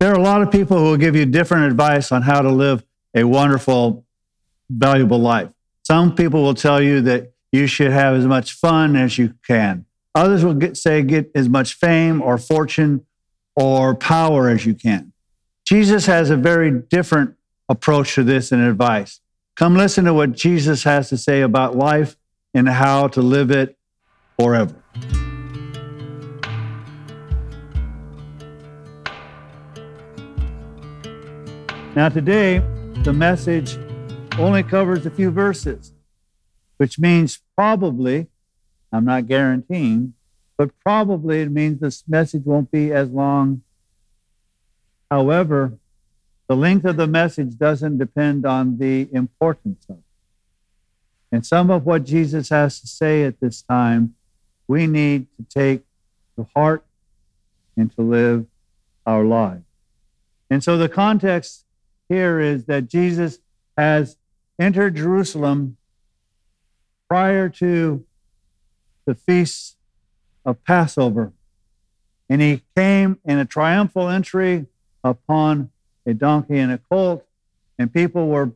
There are a lot of people who will give you different advice on how to live a wonderful, valuable life. Some people will tell you that you should have as much fun as you can. Others will get, say get as much fame or fortune or power as you can. Jesus has a very different approach to this and advice. Come listen to what Jesus has to say about life and how to live it forever. Now, today, the message only covers a few verses, which means probably, I'm not guaranteeing, but probably it means this message won't be as long. However, the length of the message doesn't depend on the importance of it. And some of what Jesus has to say at this time, we need to take to heart and to live our lives. And so the context here is that Jesus has entered Jerusalem prior to the feast of Passover. And he came in a triumphal entry upon a donkey and a colt, and people were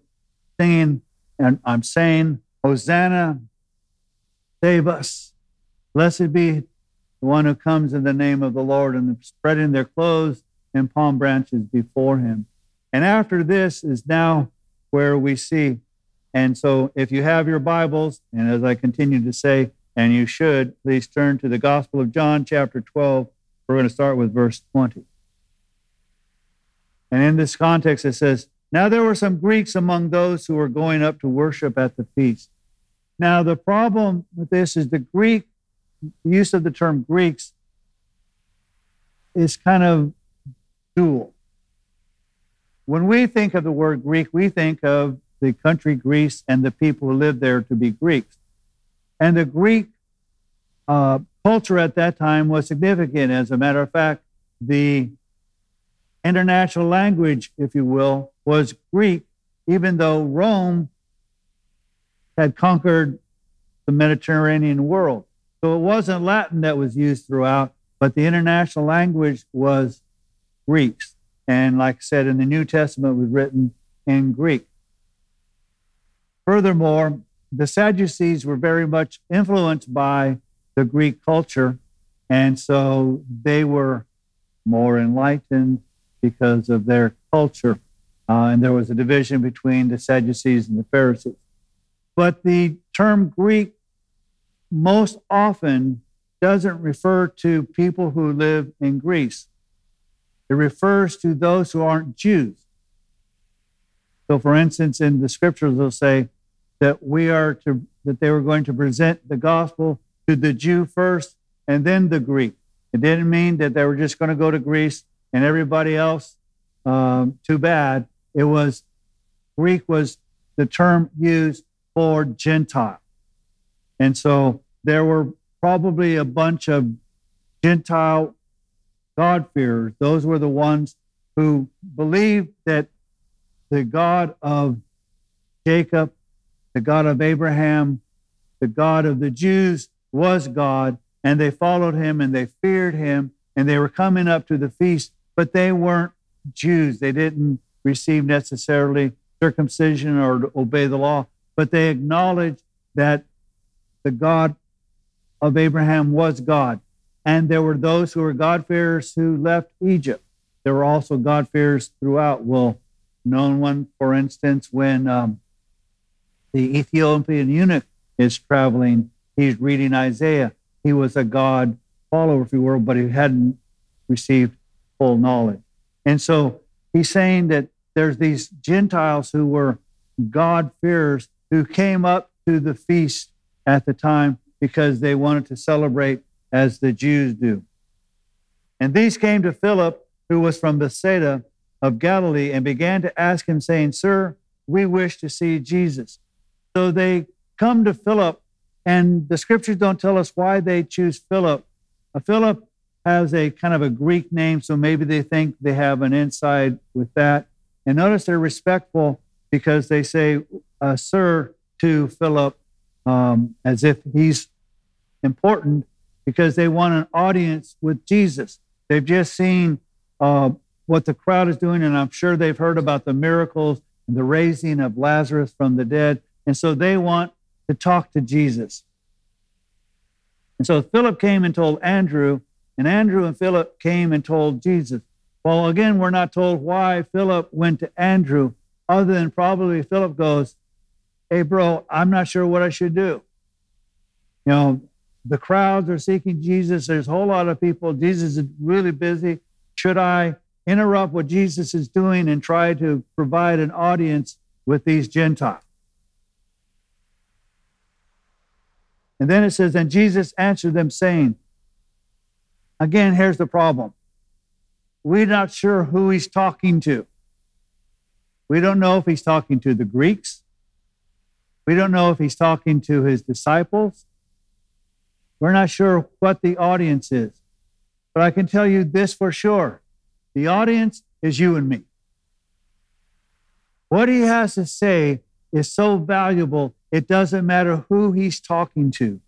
singing, and I'm saying, Hosanna, save us. Blessed be the one who comes in the name of the Lord, and spreading their clothes and palm branches before him. And after this is now where we see. And so if you have your Bibles, and as I continue to say, and you should, please turn to the Gospel of John, chapter 12. We're going to start with verse 20. And in this context, it says, Now there were some Greeks among those who were going up to worship at the feast. Now, the problem with this is the Greek use of the term Greeks is kind of dual. When we think of the word Greek, we think of the country Greece and the people who lived there to be Greeks. And the Greek uh, culture at that time was significant. As a matter of fact, the international language, if you will, was Greek, even though Rome had conquered the Mediterranean world. So it wasn't Latin that was used throughout, but the international language was Greeks. And like I said, in the New Testament, was written in Greek. Furthermore, the Sadducees were very much influenced by the Greek culture, and so they were more enlightened because of their culture. Uh, and there was a division between the Sadducees and the Pharisees. But the term Greek most often doesn't refer to people who live in Greece. It refers to those who aren't Jews. So, for instance, in the scriptures, they'll say that we are to that they were going to present the gospel to the Jew first and then the Greek. It didn't mean that they were just going to go to Greece and everybody else, um, too bad. It was Greek was the term used for Gentile. And so there were probably a bunch of Gentile God-fearers. Those were the ones who believed that the God of Jacob, the God of Abraham, the God of the Jews was God, and they followed him and they feared him, and they were coming up to the feast, but they weren't Jews. They didn't receive necessarily circumcision or obey the law, but they acknowledged that the God of Abraham was God. And there were those who were God-fearers who left Egypt. There were also God-fearers throughout. Well, known one, for instance, when um, the Ethiopian eunuch is traveling, he's reading Isaiah. He was a God follower, if you will, but he hadn't received full knowledge. And so he's saying that there's these Gentiles who were God-fearers who came up to the feast at the time because they wanted to celebrate as the Jews do. And these came to Philip, who was from Bethsaida of Galilee, and began to ask him, saying, Sir, we wish to see Jesus. So they come to Philip, and the scriptures don't tell us why they choose Philip. Philip has a kind of a Greek name, so maybe they think they have an inside with that. And notice they're respectful because they say, uh, Sir, to Philip, um, as if he's important because they want an audience with Jesus. They've just seen uh, what the crowd is doing, and I'm sure they've heard about the miracles and the raising of Lazarus from the dead. And so they want to talk to Jesus. And so Philip came and told Andrew, and Andrew and Philip came and told Jesus. Well, again, we're not told why Philip went to Andrew, other than probably Philip goes, Hey, bro, I'm not sure what I should do. You know, the crowds are seeking Jesus. There's a whole lot of people. Jesus is really busy. Should I interrupt what Jesus is doing and try to provide an audience with these Gentiles? And then it says, And Jesus answered them, saying, Again, here's the problem. We're not sure who he's talking to. We don't know if he's talking to the Greeks. We don't know if he's talking to his disciples. We're not sure what the audience is. But I can tell you this for sure the audience is you and me. What he has to say is so valuable, it doesn't matter who he's talking to.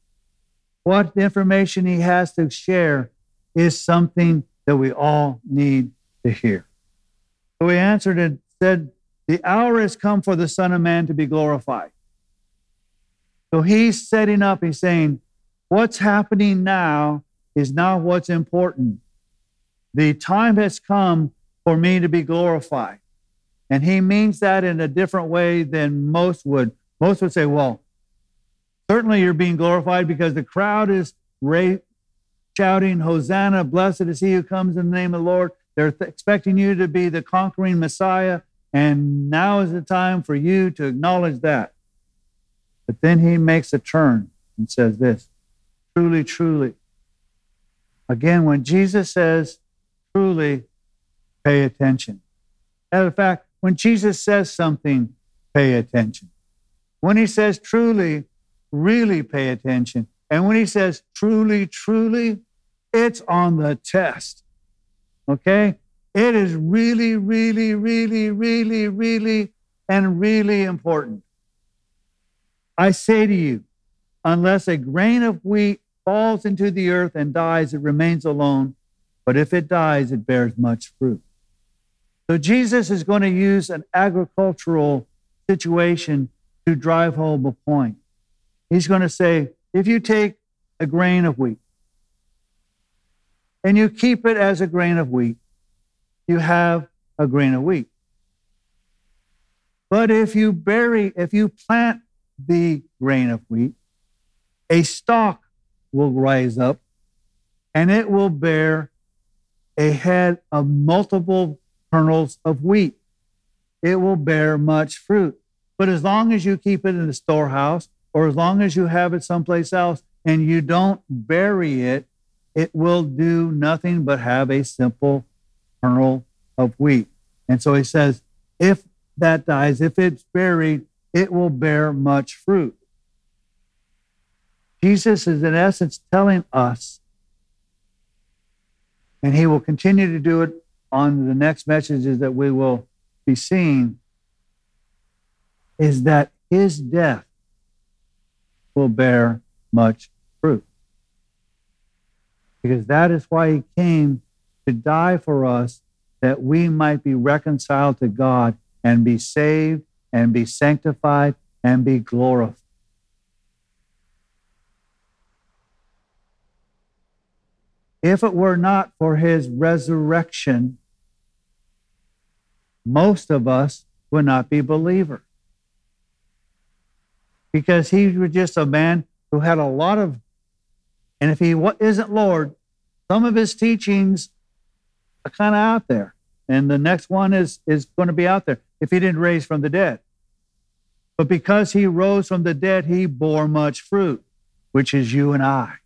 What information he has to share is something that we all need to hear. So he answered and said, The hour has come for the Son of Man to be glorified. So he's setting up, he's saying, What's happening now is not what's important. The time has come for me to be glorified. And he means that in a different way than most would. Most would say, well, certainly you're being glorified because the crowd is ra- shouting, Hosanna, blessed is he who comes in the name of the Lord. They're th- expecting you to be the conquering Messiah. And now is the time for you to acknowledge that. But then he makes a turn and says this truly, truly. Again, when Jesus says truly, pay attention. Matter of fact, when Jesus says something, pay attention. When he says truly, really pay attention. And when he says truly, truly, it's on the test. Okay? It is really, really, really, really, really, and really important. I say to you, unless a grain of wheat falls into the earth and dies, it remains alone. But if it dies, it bears much fruit. So Jesus is going to use an agricultural situation to drive home a point. He's going to say, if you take a grain of wheat and you keep it as a grain of wheat, you have a grain of wheat. But if you bury, if you plant the grain of wheat, a stalk will rise up and it will bear a head of multiple kernels of wheat. It will bear much fruit. But as long as you keep it in the storehouse, or as long as you have it someplace else and you don't bury it, it will do nothing but have a simple kernel of wheat. And so he says, if that dies, if it's buried, it will bear much fruit. Jesus is, in essence, telling us, and he will continue to do it on the next messages that we will be seeing is that his death will bear much fruit. Because that is why he came to die for us, that we might be reconciled to God and be saved and be sanctified and be glorified. If it were not for his resurrection, most of us would not be believers. Because he was just a man who had a lot of, and if he isn't Lord, some of his teachings are kind of out there. And the next one is, is going to be out there if he didn't raise from the dead. But because he rose from the dead, he bore much fruit, which is you and I.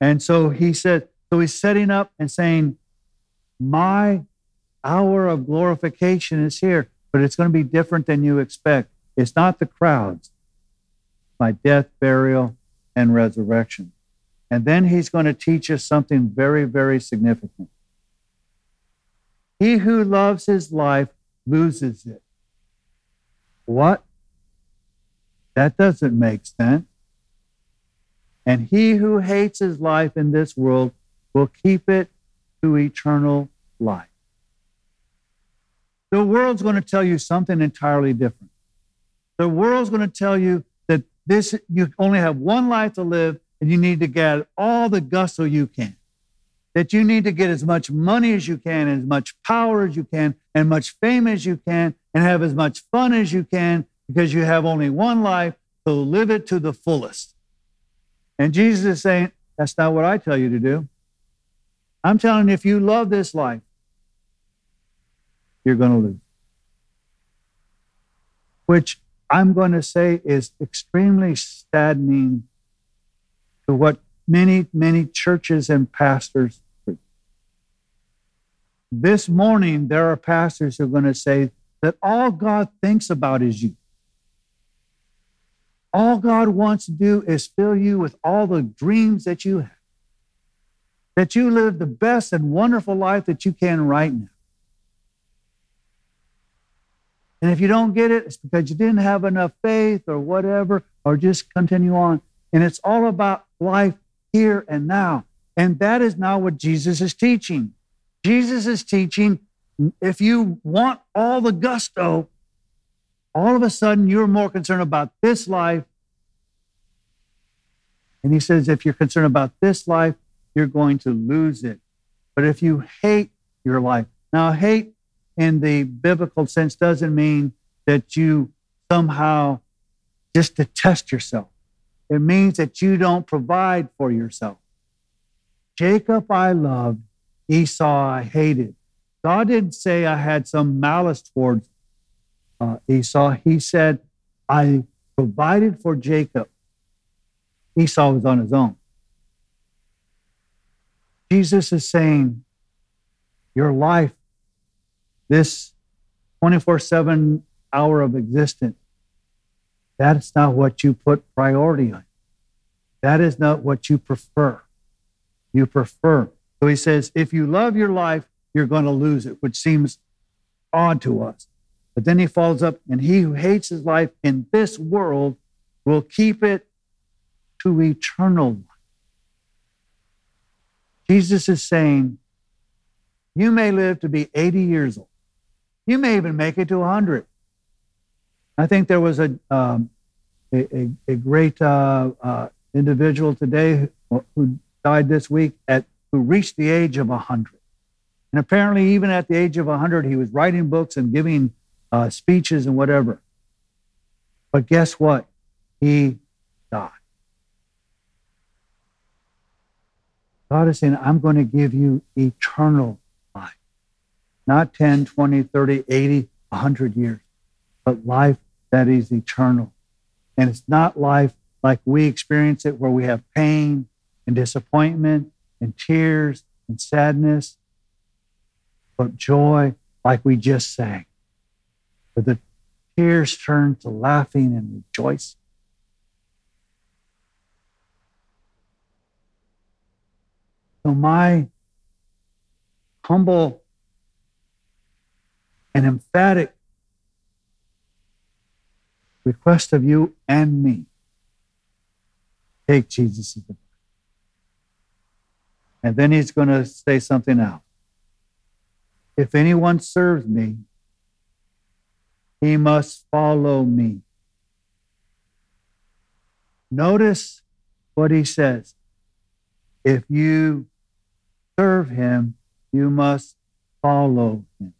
And so he said, so he's setting up and saying, My hour of glorification is here, but it's going to be different than you expect. It's not the crowds, my death, burial, and resurrection. And then he's going to teach us something very, very significant. He who loves his life loses it. What? That doesn't make sense. And he who hates his life in this world will keep it to eternal life. The world's going to tell you something entirely different. The world's going to tell you that this you only have one life to live and you need to get all the gusto you can. That you need to get as much money as you can, as much power as you can, and much fame as you can, and have as much fun as you can because you have only one life, so live it to the fullest. And Jesus is saying, That's not what I tell you to do. I'm telling you, if you love this life, you're going to lose. Which I'm going to say is extremely saddening to what many, many churches and pastors preach. This morning, there are pastors who are going to say that all God thinks about is you. All God wants to do is fill you with all the dreams that you have, that you live the best and wonderful life that you can right now. And if you don't get it, it's because you didn't have enough faith or whatever, or just continue on. And it's all about life here and now. And that is not what Jesus is teaching. Jesus is teaching if you want all the gusto, all of a sudden you're more concerned about this life. And he says, if you're concerned about this life, you're going to lose it. But if you hate your life, now hate in the biblical sense doesn't mean that you somehow just detest yourself. It means that you don't provide for yourself. Jacob I loved, Esau I hated. God didn't say I had some malice towards uh, Esau. He said, I provided for Jacob. Esau was on his own. Jesus is saying, Your life this 24 7 hour of existence, that's not what you put priority on. That is not what you prefer. You prefer. So he says, if you love your life, you're going to lose it, which seems odd to us. But then he follows up, and he who hates his life in this world will keep it to eternal life. Jesus is saying, you may live to be 80 years old. You may even make it to 100. I think there was a, um, a, a, a, great uh, uh, individual today who, who died this week at who reached the age of 100. And apparently, even at the age of 100, he was writing books and giving uh, speeches and whatever. But guess what? He died. God is saying, I'm going to give you eternal life. not 10, 20, 30, 80, 100 years, but life that is eternal. And it's not life like we experience it, where we have pain and disappointment and tears and sadness, but joy like we just sang, where the tears turn to laughing and rejoicing. So, my humble and emphatic request of you and me take Jesus' advice. And then he's going to say something else. If anyone serves me, he must follow me. Notice what he says. If you serve him, you must follow him.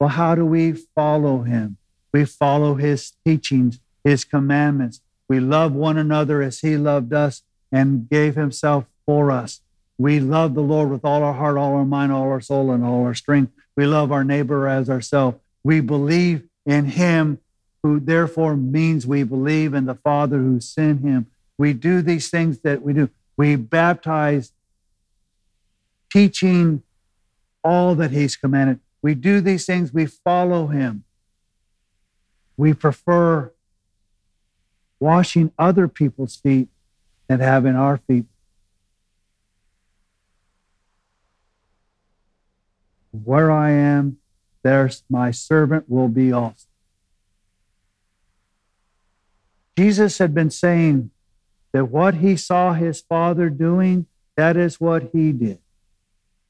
Well, how do we follow him? We follow his teachings, his commandments. We love one another as he loved us and gave himself for us. We love the Lord with all our heart, all our mind, all our soul, and all our strength. We love our neighbor as ourselves. We believe in him, who therefore means we believe in the Father who sent him. We do these things that we do. We baptize, teaching all that he's commanded. We do these things, we follow him. We prefer washing other people's feet than having our feet. Where I am, there's my servant will be also. Jesus had been saying that what he saw his father doing, that is what he did.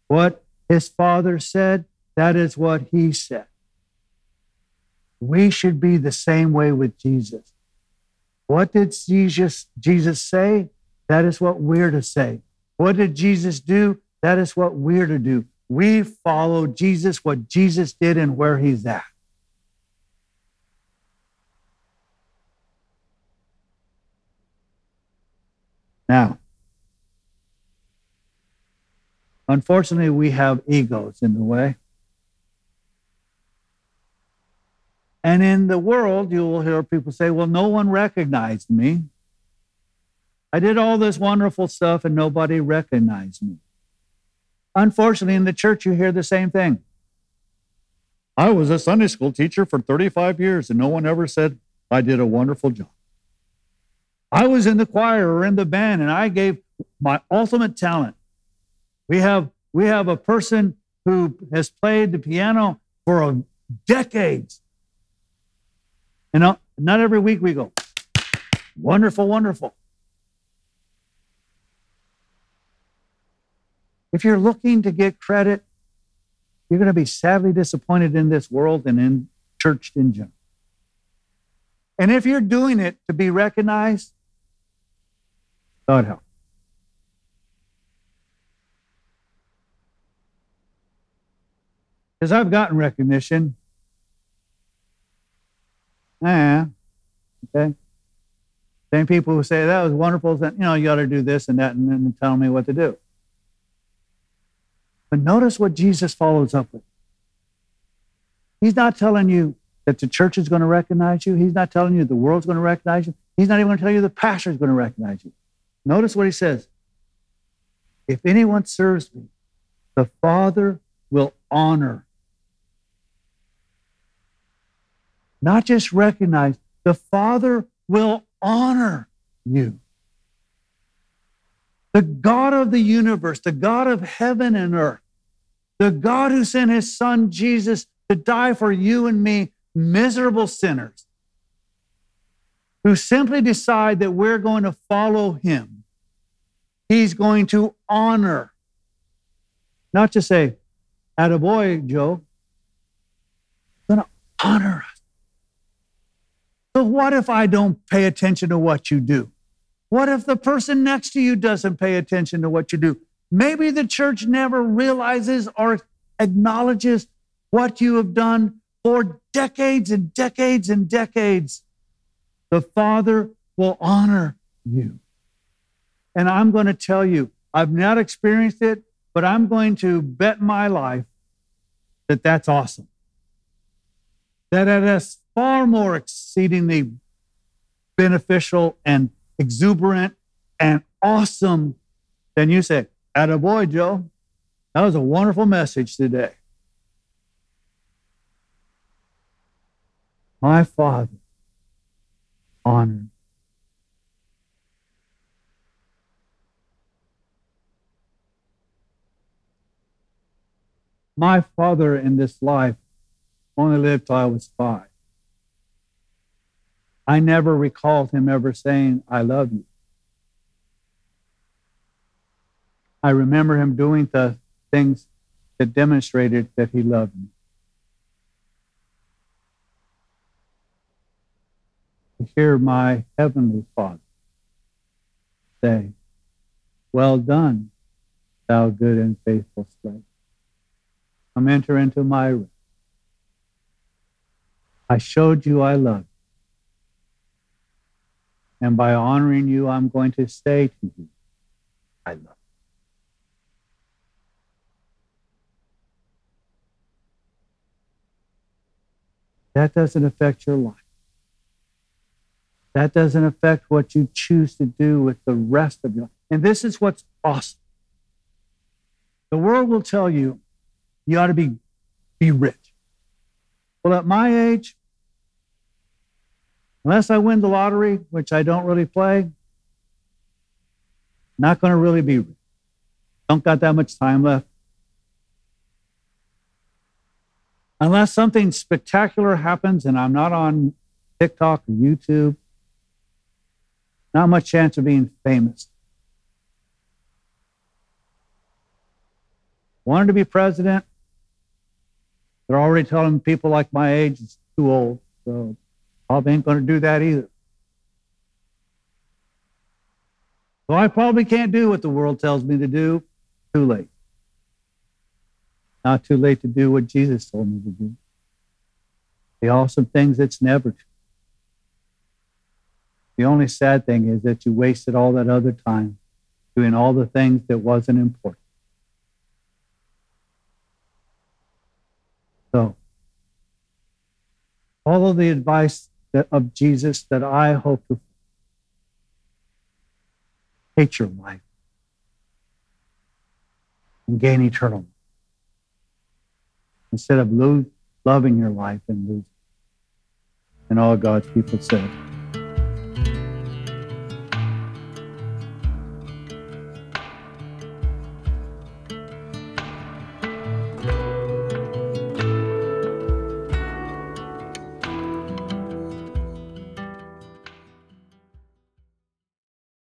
What his father said, that is what he said. We should be the same way with Jesus. What did Jesus, Jesus say? That is what we're to say. What did Jesus do? That is what we're to do. We follow Jesus, what Jesus did, and where he's at. Now, unfortunately, we have egos in the way. And in the world, you will hear people say, Well, no one recognized me. I did all this wonderful stuff and nobody recognized me. Unfortunately, in the church, you hear the same thing. I was a Sunday school teacher for 35 years and no one ever said I did a wonderful job. I was in the choir or in the band and I gave my ultimate talent. We have, we have a person who has played the piano for decades. And uh, not every week we go, wonderful, wonderful. If you're looking to get credit, you're going to be sadly disappointed in this world and in church in general. And if you're doing it to be recognized, God help. Because I've gotten recognition. Yeah. Okay. Same people who say that was wonderful, you know, you got to do this and that, and then tell me what to do. But notice what Jesus follows up with. He's not telling you that the church is going to recognize you. He's not telling you the world's going to recognize you. He's not even going to tell you the pastor is going to recognize you. Notice what he says. If anyone serves me, the Father will honor. Not just recognize, the Father will honor you. The God of the universe, the God of heaven and earth, the God who sent his son Jesus to die for you and me, miserable sinners, who simply decide that we're going to follow him. He's going to honor, not just say, boy, Joe, He's going to honor us. So, what if I don't pay attention to what you do? What if the person next to you doesn't pay attention to what you do? Maybe the church never realizes or acknowledges what you have done for decades and decades and decades. The Father will honor you. And I'm going to tell you, I've not experienced it, but I'm going to bet my life that that's awesome. That it is far more exceedingly beneficial and exuberant and awesome then you say, boy, Joe. That was a wonderful message today. My Father honored. My father in this life only lived till I was five. I never recalled him ever saying, I love you. I remember him doing the things that demonstrated that he loved me. To hear my heavenly Father say, Well done, thou good and faithful slave. Come enter into my rest. I showed you I love and by honoring you, I'm going to say to you, I love you. That doesn't affect your life. That doesn't affect what you choose to do with the rest of your life. And this is what's awesome. The world will tell you you ought to be, be rich. Well, at my age, Unless I win the lottery, which I don't really play, not going to really be. Don't got that much time left. Unless something spectacular happens and I'm not on TikTok or YouTube, not much chance of being famous. wanted to be president. They're already telling people like my age it's too old, so probably ain't going to do that either. So I probably can't do what the world tells me to do. Too late. Not too late to do what Jesus told me to do. The awesome things it's never too. The only sad thing is that you wasted all that other time doing all the things that wasn't important. So, follow the advice that, of Jesus that I hope to hate your life and gain eternal life instead of lose, loving your life and losing. And all God's people said.